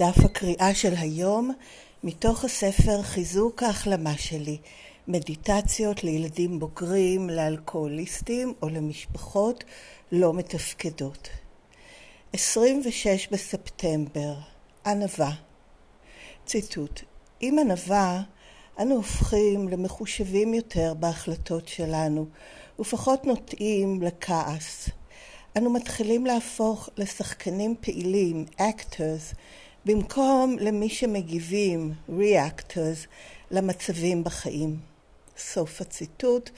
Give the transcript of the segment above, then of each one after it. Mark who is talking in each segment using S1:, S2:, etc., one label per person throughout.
S1: דף הקריאה של היום מתוך הספר חיזוק ההחלמה שלי, מדיטציות לילדים בוגרים, לאלכוהוליסטים או למשפחות לא מתפקדות. 26 בספטמבר, ענווה. ציטוט: עם ענווה אנו הופכים למחושבים יותר בהחלטות שלנו ופחות נוטים לכעס. אנו מתחילים להפוך לשחקנים פעילים, actors, במקום למי שמגיבים, reactors, למצבים בחיים. סוף הציטוט,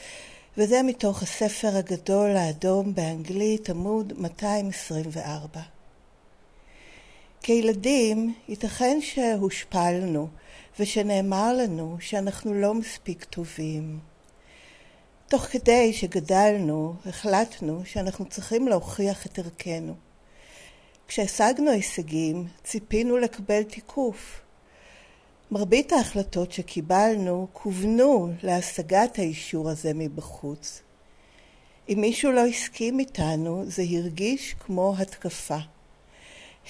S1: וזה מתוך הספר הגדול האדום באנגלית, עמוד 224. כילדים, ייתכן שהושפלנו ושנאמר לנו שאנחנו לא מספיק טובים. תוך כדי שגדלנו, החלטנו שאנחנו צריכים להוכיח את ערכנו. כשהשגנו הישגים, ציפינו לקבל תיקוף. מרבית ההחלטות שקיבלנו כוונו להשגת האישור הזה מבחוץ. אם מישהו לא הסכים איתנו, זה הרגיש כמו התקפה.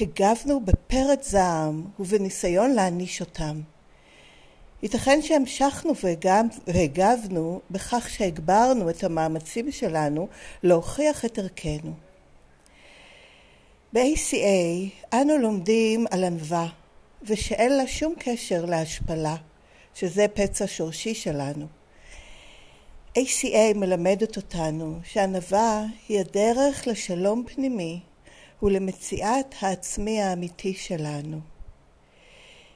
S1: הגבנו בפרץ זעם ובניסיון להעניש אותם. ייתכן שהמשכנו והגבנו בכך שהגברנו את המאמצים שלנו להוכיח את ערכנו. ב-ACA אנו לומדים על ענווה ושאין לה שום קשר להשפלה, שזה פצע שורשי שלנו. ACA מלמדת אותנו שענווה היא הדרך לשלום פנימי ולמציאת העצמי האמיתי שלנו.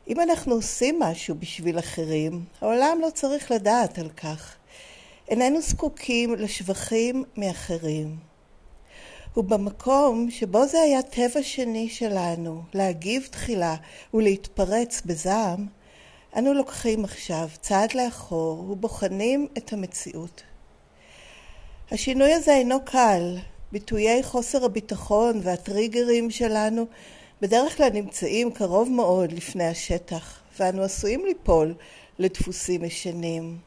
S1: אם אנחנו עושים משהו בשביל אחרים, העולם לא צריך לדעת על כך. איננו זקוקים לשבחים מאחרים. ובמקום שבו זה היה טבע שני שלנו, להגיב תחילה ולהתפרץ בזעם, אנו לוקחים עכשיו צעד לאחור ובוחנים את המציאות. השינוי הזה אינו קל. ביטויי חוסר הביטחון והטריגרים שלנו בדרך כלל נמצאים קרוב מאוד לפני השטח, ואנו עשויים ליפול לדפוסים ישנים.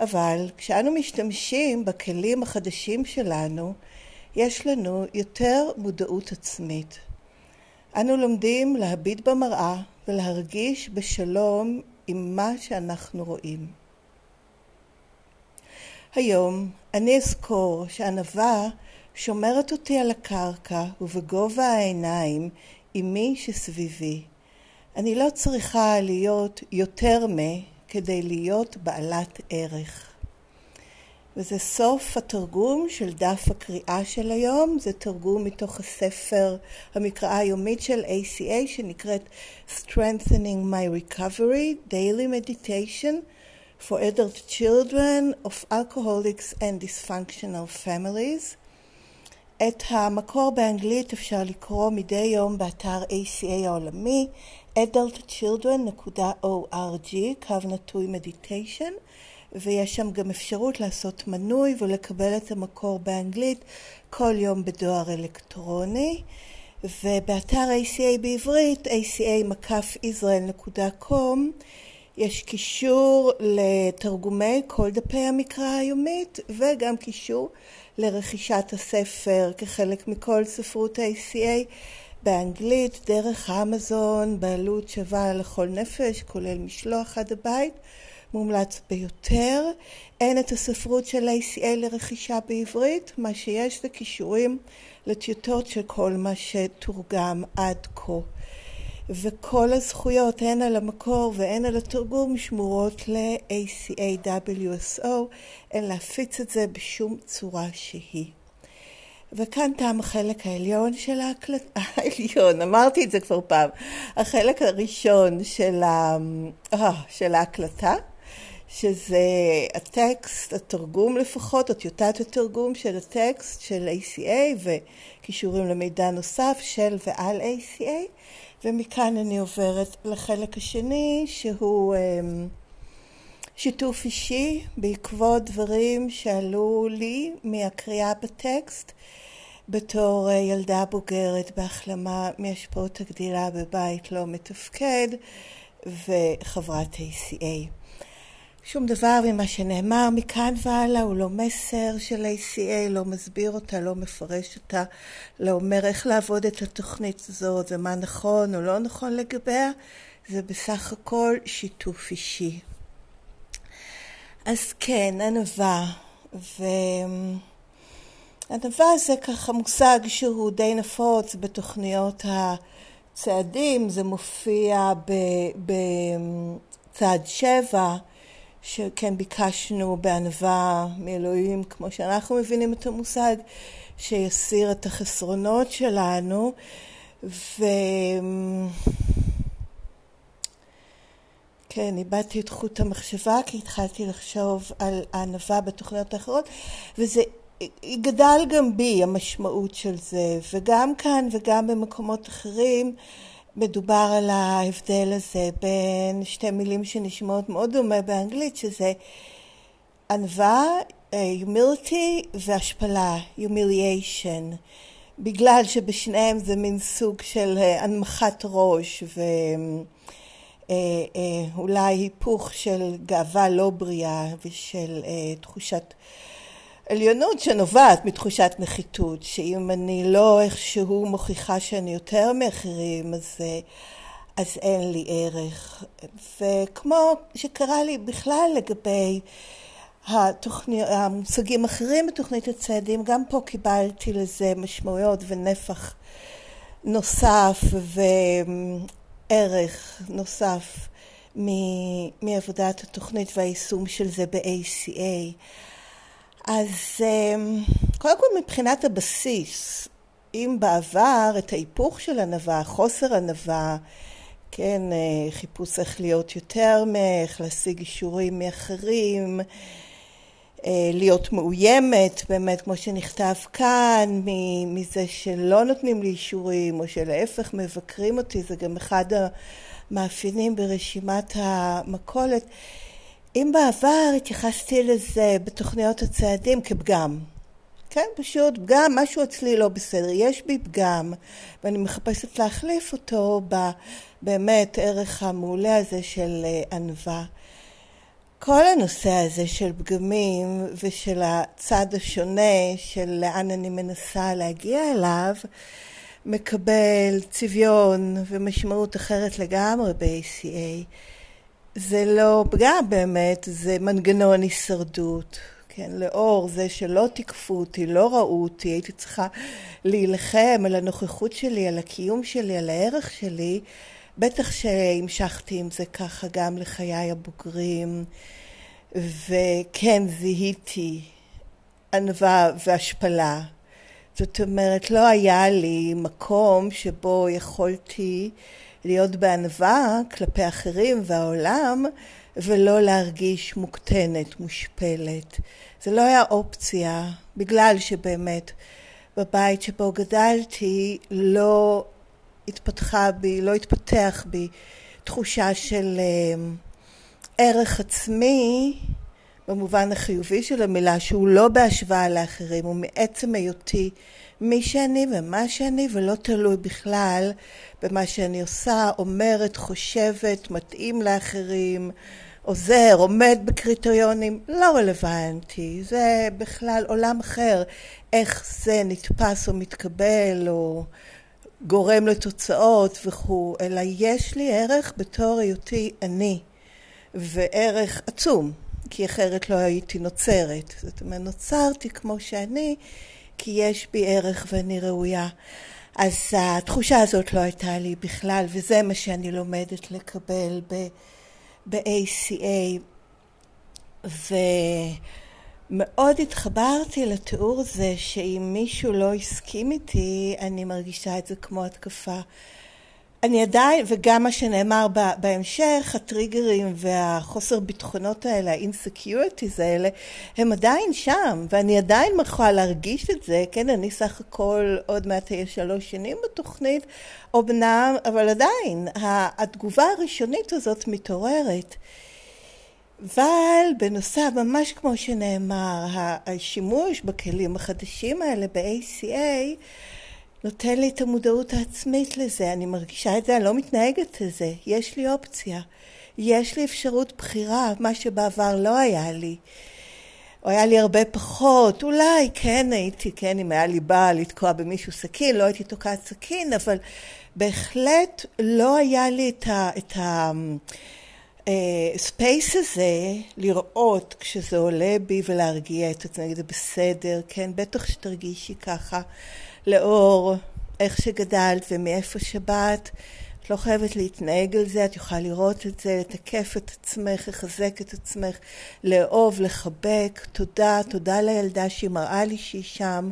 S1: אבל כשאנו משתמשים בכלים החדשים שלנו, יש לנו יותר מודעות עצמית. אנו לומדים להביט במראה ולהרגיש בשלום עם מה שאנחנו רואים. היום אני אזכור שענווה שומרת אותי על הקרקע ובגובה העיניים עם מי שסביבי. אני לא צריכה להיות יותר מ כדי להיות בעלת ערך. וזה סוף התרגום של דף הקריאה של היום, זה תרגום מתוך הספר המקראה היומית של ACA שנקראת Strengthening My Recovery, Daily Meditation for Adult Children of Alcoholics and Dysfunctional Families. את המקור באנגלית אפשר לקרוא מדי יום באתר ACA העולמי, adultchildren.org, קו נטוי מדיטיישן. ויש שם גם אפשרות לעשות מנוי ולקבל את המקור באנגלית כל יום בדואר אלקטרוני. ובאתר ACA בעברית, aca-israel.com, יש קישור לתרגומי כל דפי המקרא היומית וגם קישור לרכישת הספר כחלק מכל ספרות ה-ACA באנגלית, דרך אמזון, בעלות שווה לכל נפש, כולל משלוח עד הבית. מומלץ ביותר. אין את הספרות של ACA לרכישה בעברית, מה שיש זה קישורים לטיוטות של כל מה שתורגם עד כה. וכל הזכויות, הן על המקור והן על התרגום, שמורות ל-ACA-WSO, אין להפיץ את זה בשום צורה שהיא. וכאן תם החלק העליון של ההקלטה, העליון, אמרתי את זה כבר פעם, החלק הראשון של, ה... אה, של ההקלטה. שזה הטקסט, התרגום לפחות, או טיוטת התרגום של הטקסט של ACA וקישורים למידע נוסף של ועל ACA ומכאן אני עוברת לחלק השני שהוא אמ, שיתוף אישי בעקבות דברים שעלו לי מהקריאה בטקסט בתור אה, ילדה בוגרת בהחלמה מהשפעות הגדילה בבית לא מתפקד וחברת ACA. שום דבר ממה שנאמר מכאן והלאה הוא לא מסר של ACA, לא מסביר אותה, לא מפרש אותה, לא אומר איך לעבוד את התוכנית הזאת ומה נכון או לא נכון לגביה, זה בסך הכל שיתוף אישי. אז כן, ענווה, וענווה זה ככה מושג שהוא די נפוץ בתוכניות הצעדים, זה מופיע בצעד שבע, שכן ביקשנו בענווה מאלוהים, כמו שאנחנו מבינים את המושג, שיסיר את החסרונות שלנו, ו... כן, איבדתי את חוט המחשבה כי התחלתי לחשוב על הענווה בתוכניות האחרות וזה גדל גם בי המשמעות של זה. וגם כאן וגם במקומות אחרים מדובר על ההבדל הזה בין שתי מילים שנשמעות מאוד דומה באנגלית שזה ענווה, אה, humility והשפלה, humiliation. בגלל שבשניהם זה מין סוג של אה, הנמכת ראש ו... אה, היפוך של גאווה לא בריאה ושל תחושת עליונות שנובעת מתחושת נחיתות, שאם אני לא איכשהו מוכיחה שאני יותר מאחרים אז, אז אין לי ערך. וכמו שקרה לי בכלל לגבי התוכני, המושגים אחרים בתוכנית הצעדים, גם פה קיבלתי לזה משמעויות ונפח נוסף ו... ערך נוסף מעבודת התוכנית והיישום של זה ב-ACA. אז אמ, קודם כל מבחינת הבסיס, אם בעבר את ההיפוך של ענווה, חוסר ענווה, כן, אה, חיפוש איך להיות יותר מאיך, להשיג אישורים מאחרים, אה, להיות מאוימת, באמת כמו שנכתב כאן, מזה שלא נותנים לי אישורים או שלהפך מבקרים אותי, זה גם אחד המאפיינים ברשימת המכולת. אם בעבר התייחסתי לזה בתוכניות הצעדים כפגם, כן, פשוט פגם, משהו אצלי לא בסדר, יש בי פגם ואני מחפשת להחליף אותו באמת ערך המעולה הזה של אה, ענווה. כל הנושא הזה של פגמים ושל הצד השונה של לאן אני מנסה להגיע אליו מקבל צביון ומשמעות אחרת לגמרי ב-ACA. זה לא פגם באמת, זה מנגנון הישרדות. כן, לאור זה שלא תיקפו אותי, לא ראו אותי, הייתי צריכה להילחם על הנוכחות שלי, על הקיום שלי, על הערך שלי. בטח שהמשכתי עם זה ככה גם לחיי הבוגרים, וכן זיהיתי ענווה והשפלה. זאת אומרת, לא היה לי מקום שבו יכולתי להיות בענווה כלפי אחרים והעולם, ולא להרגיש מוקטנת, מושפלת. זה לא היה אופציה, בגלל שבאמת בבית שבו גדלתי לא התפתחה בי, לא התפתח בי תחושה של אה, ערך עצמי במובן החיובי של המילה, שהוא לא בהשוואה לאחרים, הוא מעצם היותי מי שאני ומה שאני, ולא תלוי בכלל במה שאני עושה, אומרת, חושבת, מתאים לאחרים, עוזר, עומד בקריטריונים, לא רלוונטי. זה בכלל עולם אחר, איך זה נתפס או מתקבל או גורם לתוצאות וכו', אלא יש לי ערך בתור היותי אני, וערך עצום, כי אחרת לא הייתי נוצרת. זאת אומרת, נוצרתי כמו שאני, כי יש בי ערך ואני ראויה. אז התחושה הזאת לא הייתה לי בכלל, וזה מה שאני לומדת לקבל ב-ACA. ו... מאוד התחברתי לתיאור הזה שאם מישהו לא הסכים איתי, אני מרגישה את זה כמו התקפה. אני עדיין, וגם מה שנאמר בהמשך, הטריגרים והחוסר ביטחונות האלה, ה insecurities האלה, הם עדיין שם, ואני עדיין יכולה להרגיש את זה, כן, אני סך הכל עוד מעט אהיה שלוש שנים בתוכנית, אמנם, אבל עדיין, התגובה הראשונית הזאת מתעוררת. אבל בנוסף, ממש כמו שנאמר, השימוש בכלים החדשים האלה ב-ACA נותן לי את המודעות העצמית לזה, אני מרגישה את זה, אני לא מתנהגת לזה, יש לי אופציה. יש לי אפשרות בחירה, מה שבעבר לא היה לי. או היה לי הרבה פחות, אולי כן הייתי, כן, אם היה לי בעל לתקוע במישהו סכין, לא הייתי תוקעת סכין, אבל בהחלט לא היה לי את ה... את ה הספייס אה, הזה לראות כשזה עולה בי ולהרגיע את עצמי, זה בסדר, כן, בטח שתרגישי ככה לאור איך שגדלת ומאיפה שבאת, את לא חייבת להתנהג על זה, את יכולה לראות את זה, לתקף את עצמך, לחזק את עצמך, לאהוב, לחבק, תודה, תודה לילדה שהיא מראה לי שהיא שם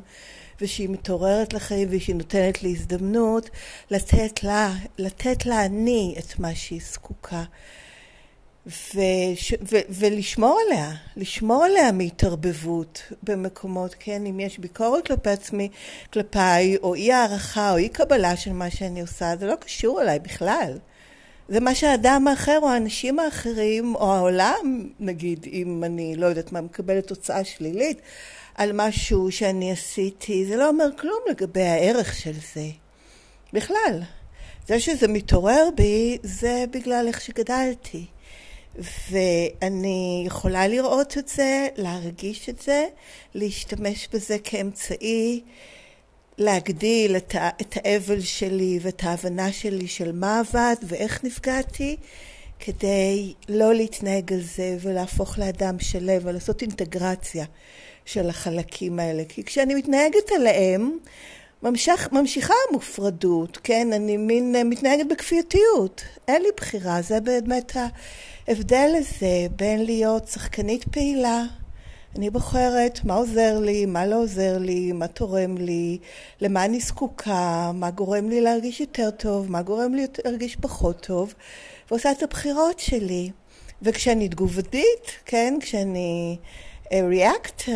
S1: ושהיא מתעוררת לחיים ושהיא נותנת לי הזדמנות לתת לה, לתת לה אני את מה שהיא זקוקה. וש, ו, ולשמור עליה, לשמור עליה מהתערבבות במקומות, כן, אם יש ביקורת כלפי עצמי, כלפיי, או אי הערכה או אי קבלה של מה שאני עושה, זה לא קשור אליי בכלל. זה מה שהאדם האחר או האנשים האחרים או העולם, נגיד, אם אני לא יודעת מה, מקבלת תוצאה שלילית על משהו שאני עשיתי, זה לא אומר כלום לגבי הערך של זה. בכלל. זה שזה מתעורר בי, זה בגלל איך שגדלתי. ואני יכולה לראות את זה, להרגיש את זה, להשתמש בזה כאמצעי להגדיל את, את האבל שלי ואת ההבנה שלי של מה עבד ואיך נפגעתי, כדי לא להתנהג על זה ולהפוך לאדם שלם ולעשות אינטגרציה של החלקים האלה. כי כשאני מתנהגת עליהם, ממשיך, ממשיכה המופרדות, כן? אני מין מתנהגת בכפייתיות. אין לי בחירה, זה באמת ההבדל הזה בין להיות שחקנית פעילה, אני בוחרת מה עוזר לי, מה לא עוזר לי, מה תורם לי, למה אני זקוקה, מה גורם לי להרגיש יותר טוב, מה גורם לי להרגיש פחות טוב, ועושה את הבחירות שלי. וכשאני תגובתית, כן, כשאני ריאקטור,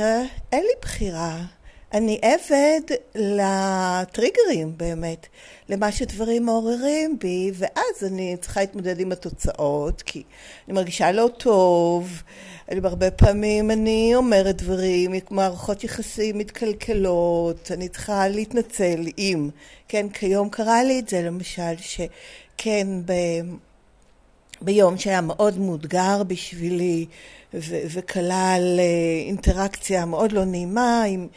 S1: אין לי בחירה. אני עבד לטריגרים באמת, למה שדברים מעוררים בי, ואז אני צריכה להתמודד עם התוצאות, כי אני מרגישה לא טוב, אני הרבה פעמים אני אומרת דברים, מערכות יחסים מתקלקלות, אני צריכה להתנצל אם, כן, כיום קרה לי את זה למשל, שכן, ב... ביום שהיה מאוד מאותגר בשבילי ו- וכלל אה, אינטראקציה מאוד לא נעימה עם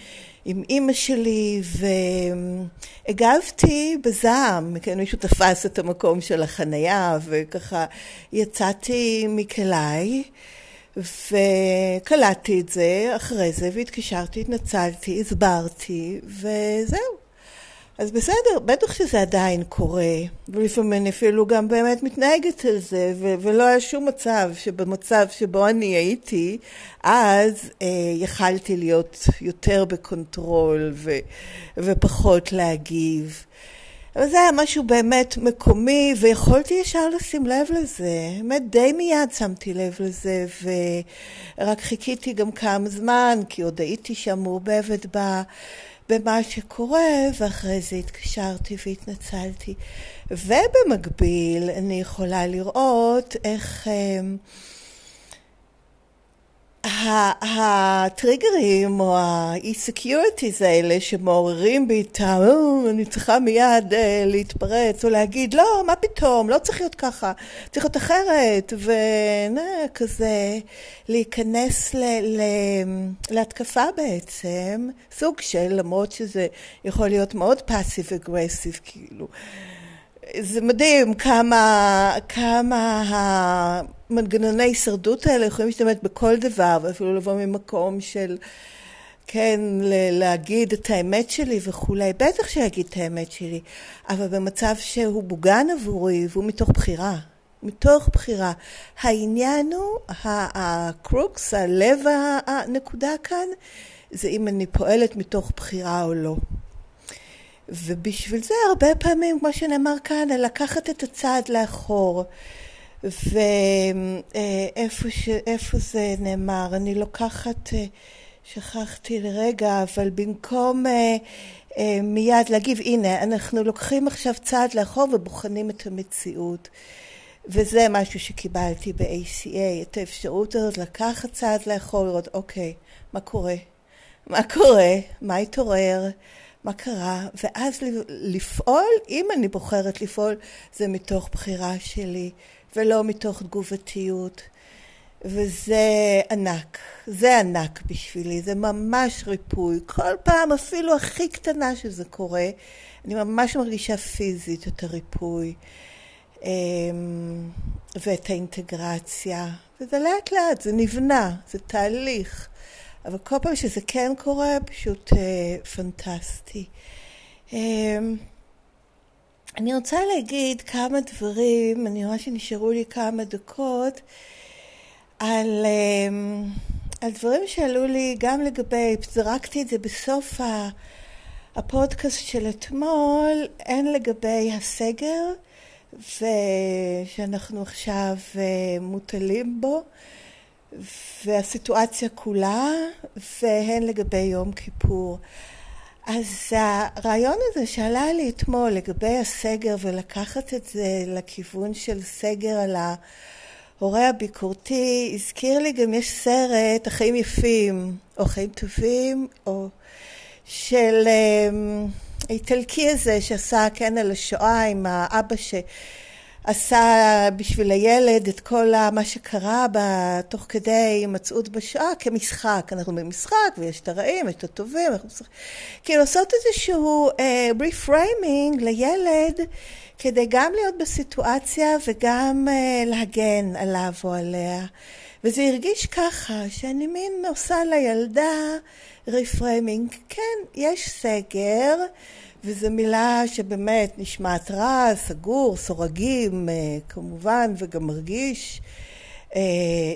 S1: עם אימא שלי, והגבתי בזעם, כן, מישהו תפס את המקום של החנייה, וככה יצאתי מכליי, וקלטתי את זה אחרי זה, והתקשרתי, התנצלתי, הסברתי, וזהו. אז בסדר, בטח שזה עדיין קורה, ולפעמים אני אפילו גם באמת מתנהגת על זה, ו- ולא היה שום מצב שבמצב שבו אני הייתי, אז אה, יכלתי להיות יותר ב control ו- ופחות להגיב. אבל זה היה משהו באמת מקומי, ויכולתי ישר לשים לב לזה. באמת די מיד שמתי לב לזה, ורק חיכיתי גם כמה זמן, כי עוד הייתי שם מעורבבת בה. במה שקורה, ואחרי זה התקשרתי והתנצלתי. ובמקביל אני יכולה לראות איך... אה, הטריגרים או ה insecurities האלה שמעוררים בי את ה... אני צריכה מיד אה, להתפרץ או להגיד לא, מה פתאום, לא צריך להיות ככה, צריך להיות אחרת וכזה להיכנס להתקפה בעצם, סוג של, למרות שזה יכול להיות מאוד פאסיב אגרסיב כאילו. זה מדהים כמה, כמה המנגנוני הישרדות האלה יכולים להשתמש בכל דבר, ואפילו לבוא ממקום של, כן, להגיד את האמת שלי וכולי. בטח שיגיד את האמת שלי, אבל במצב שהוא בוגן עבורי והוא מתוך בחירה. מתוך בחירה. העניין הוא, הקרוקס, הלב הנקודה כאן, זה אם אני פועלת מתוך בחירה או לא. ובשביל זה הרבה פעמים, כמו שנאמר כאן, לקחת את הצעד לאחור. ואיפה. זה נאמר, אני לוקחת, אה, שכחתי לרגע, אבל במקום אה, אה, מיד להגיב, הנה, אנחנו לוקחים עכשיו צעד לאחור ובוחנים את המציאות. וזה משהו שקיבלתי ב-ACA, את האפשרות הזאת לקחת צעד לאחור, לראות, אוקיי, מה קורה? מה קורה? מה התעורר? מה קרה, ואז לפעול, אם אני בוחרת לפעול, זה מתוך בחירה שלי ולא מתוך תגובתיות. וזה ענק, זה ענק בשבילי, זה ממש ריפוי. כל פעם, אפילו הכי קטנה שזה קורה, אני ממש מרגישה פיזית את הריפוי אמ, ואת האינטגרציה. וזה לאט לאט, זה נבנה, זה תהליך. אבל כל פעם שזה כן קורה, פשוט אה, פנטסטי. אה, אני רוצה להגיד כמה דברים, אני רואה שנשארו לי כמה דקות, על, אה, על דברים שעלו לי גם לגבי, זרקתי את זה בסוף הפודקאסט של אתמול, הן לגבי הסגר, ושאנחנו עכשיו אה, מוטלים בו, והסיטואציה כולה, והן לגבי יום כיפור. אז הרעיון הזה שעלה לי אתמול לגבי הסגר ולקחת את זה לכיוון של סגר על ההורה הביקורתי, הזכיר לי גם יש סרט, החיים יפים, או חיים טובים, או של אמ, האיטלקי הזה שעשה כן על השואה עם האבא ש... עשה בשביל הילד את כל מה שקרה תוך כדי הימצאות בשעה כמשחק. אנחנו במשחק ויש את הרעים, יש את הטובים, אנחנו משחק... כאילו לעשות איזשהו reframing אה, לילד כדי גם להיות בסיטואציה וגם אה, להגן עליו או עליה. וזה הרגיש ככה, שאני מין עושה לילדה reframing. כן, יש סגר. וזו מילה שבאמת נשמעת רע, סגור, סורגים אה, כמובן, וגם מרגיש אה,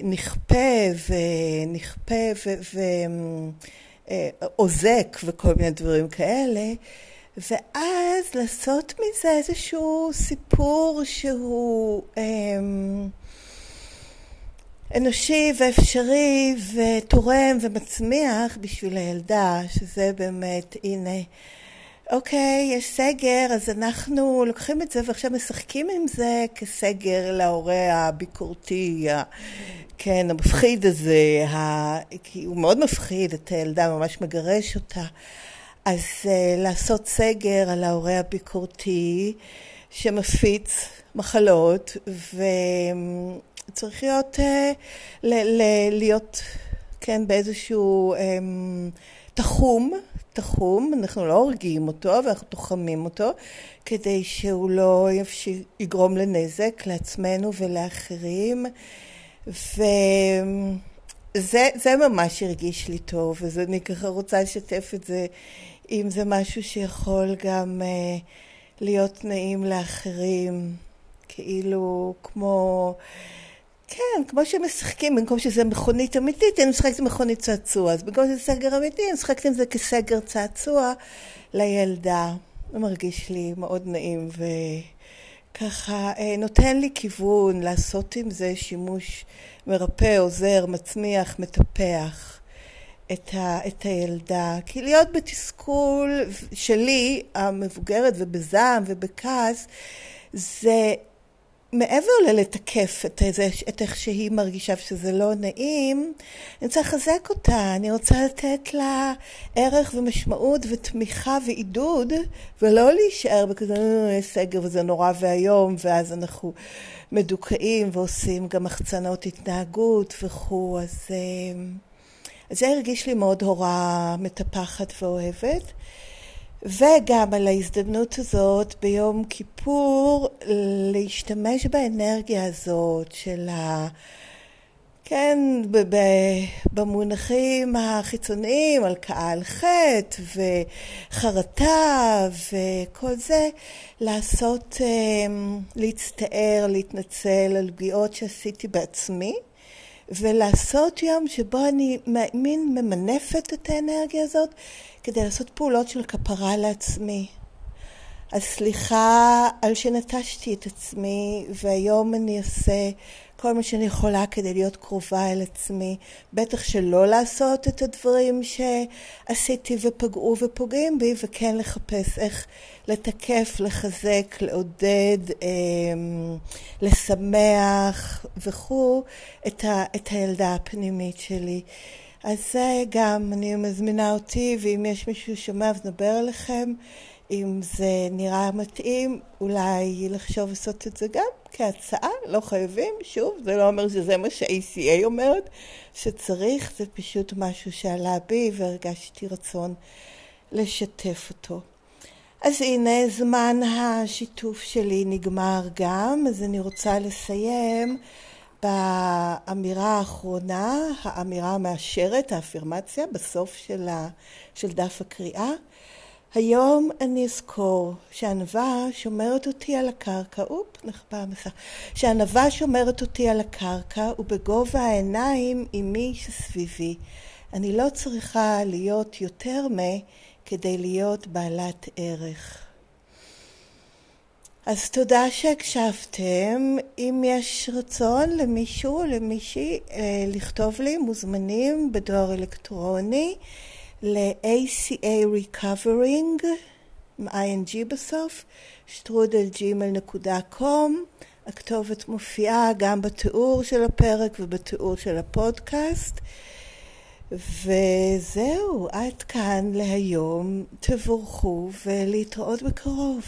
S1: נכפה ונכפה ועוזק אה, וכל מיני דברים כאלה. ואז לעשות מזה איזשהו סיפור שהוא אמ, אנושי ואפשרי ותורם ומצמיח בשביל הילדה, שזה באמת, הנה, אוקיי, יש סגר, אז אנחנו לוקחים את זה ועכשיו משחקים עם זה כסגר להורה הביקורתי. כן, המפחיד הזה, ה... כי הוא מאוד מפחיד את הילדה, ממש מגרש אותה. אז uh, לעשות סגר על ההורה הביקורתי שמפיץ מחלות, וצריך להיות, uh, ל- ל- להיות, כן, באיזשהו um, תחום. תחום, אנחנו לא הורגים אותו ואנחנו תוחמים אותו כדי שהוא לא יגרום לנזק לעצמנו ולאחרים וזה ממש הרגיש לי טוב אז אני ככה רוצה לשתף את זה אם זה משהו שיכול גם uh, להיות נעים לאחרים כאילו כמו כן, כמו שמשחקים, במקום שזה מכונית אמיתית, אני משחקת עם מכונית צעצוע. אז במקום שזה סגר אמיתי, אני משחקת עם זה כסגר צעצוע לילדה. זה מרגיש לי מאוד נעים וככה אה, נותן לי כיוון לעשות עם זה שימוש מרפא, עוזר, מצמיח, מטפח את, ה, את הילדה. כי להיות בתסכול שלי, המבוגרת, ובזעם ובכעס, זה מעבר ללתקף את, איזה, את איך שהיא מרגישה שזה לא נעים, אני רוצה לחזק אותה, אני רוצה לתת לה ערך ומשמעות ותמיכה ועידוד, ולא להישאר בכזה אה, סגר וזה נורא ואיום, ואז אנחנו מדוכאים ועושים גם החצנות התנהגות וכו', אז, אה, אז זה הרגיש לי מאוד הורה מטפחת ואוהבת. וגם על ההזדמנות הזאת ביום כיפור להשתמש באנרגיה הזאת של ה... כן, במונחים החיצוניים על קהל חטא וחרטה וכל זה, לעשות, אמ, להצטער, להתנצל על פגיעות שעשיתי בעצמי ולעשות יום שבו אני מין ממנפת את האנרגיה הזאת כדי לעשות פעולות של כפרה לעצמי. אז סליחה על שנטשתי את עצמי, והיום אני אעשה כל מה שאני יכולה כדי להיות קרובה אל עצמי. בטח שלא לעשות את הדברים שעשיתי ופגעו ופוגעים בי, וכן לחפש איך לתקף, לחזק, לעודד, אה, לשמח וכו' את, ה, את הילדה הפנימית שלי. אז זה גם, אני מזמינה אותי, ואם יש מישהו ששומע ונדבר עליכם, אם זה נראה מתאים, אולי לחשוב לעשות את זה גם כהצעה, לא חייבים, שוב, זה לא אומר שזה מה שה-ACA אומרת שצריך, זה פשוט משהו שעלה בי והרגשתי רצון לשתף אותו. אז הנה, זמן השיתוף שלי נגמר גם, אז אני רוצה לסיים באמירה האחרונה, האמירה המאשרת, האפירמציה, בסוף של, ה, של דף הקריאה. היום אני אזכור שענווה שומרת אותי על הקרקע, אופ, נחבא המסך, שענווה שומרת אותי על הקרקע ובגובה העיניים עם מי שסביבי. אני לא צריכה להיות יותר מ... כדי להיות בעלת ערך. אז תודה שהקשבתם. אם יש רצון למישהו למישהי אה, לכתוב לי, מוזמנים בדואר אלקטרוני ל-ACA Recovering, עם ing בסוף, שטרודלג'ימל.קום. הכתובת מופיעה גם בתיאור של הפרק ובתיאור של הפודקאסט. וזהו, עד כאן להיום. תבורכו ולהתראות בקרוב.